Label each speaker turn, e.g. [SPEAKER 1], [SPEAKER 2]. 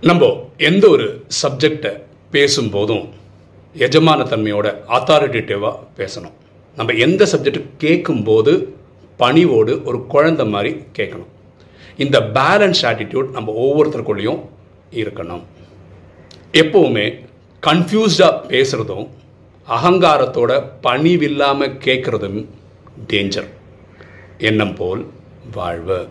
[SPEAKER 1] நம்ம எந்த ஒரு சப்ஜெக்டை பேசும்போதும் எஜமான தன்மையோட அத்தாரிட்டேட்டிவாக பேசணும். நம்ம எந்த சப்ஜெக்ட் கேட்கும்போது பணிவோடு ஒரு குழந்தை மாதிரி கேட்கணும். இந்த பேலன்ஸ் ஆட்டிடியூட் நம்ம ஒவ்வொருத்தருக்குள்ளேயும் இருக்கணும். எப்போவுமே கன்ஃபியூஸ்டாக பேசுகிறதும் அகங்காரத்தோட பணிவில்லாமல் கேட்குறதும் டேஞ்சர் எண்ணம் போல் வாழ்வு.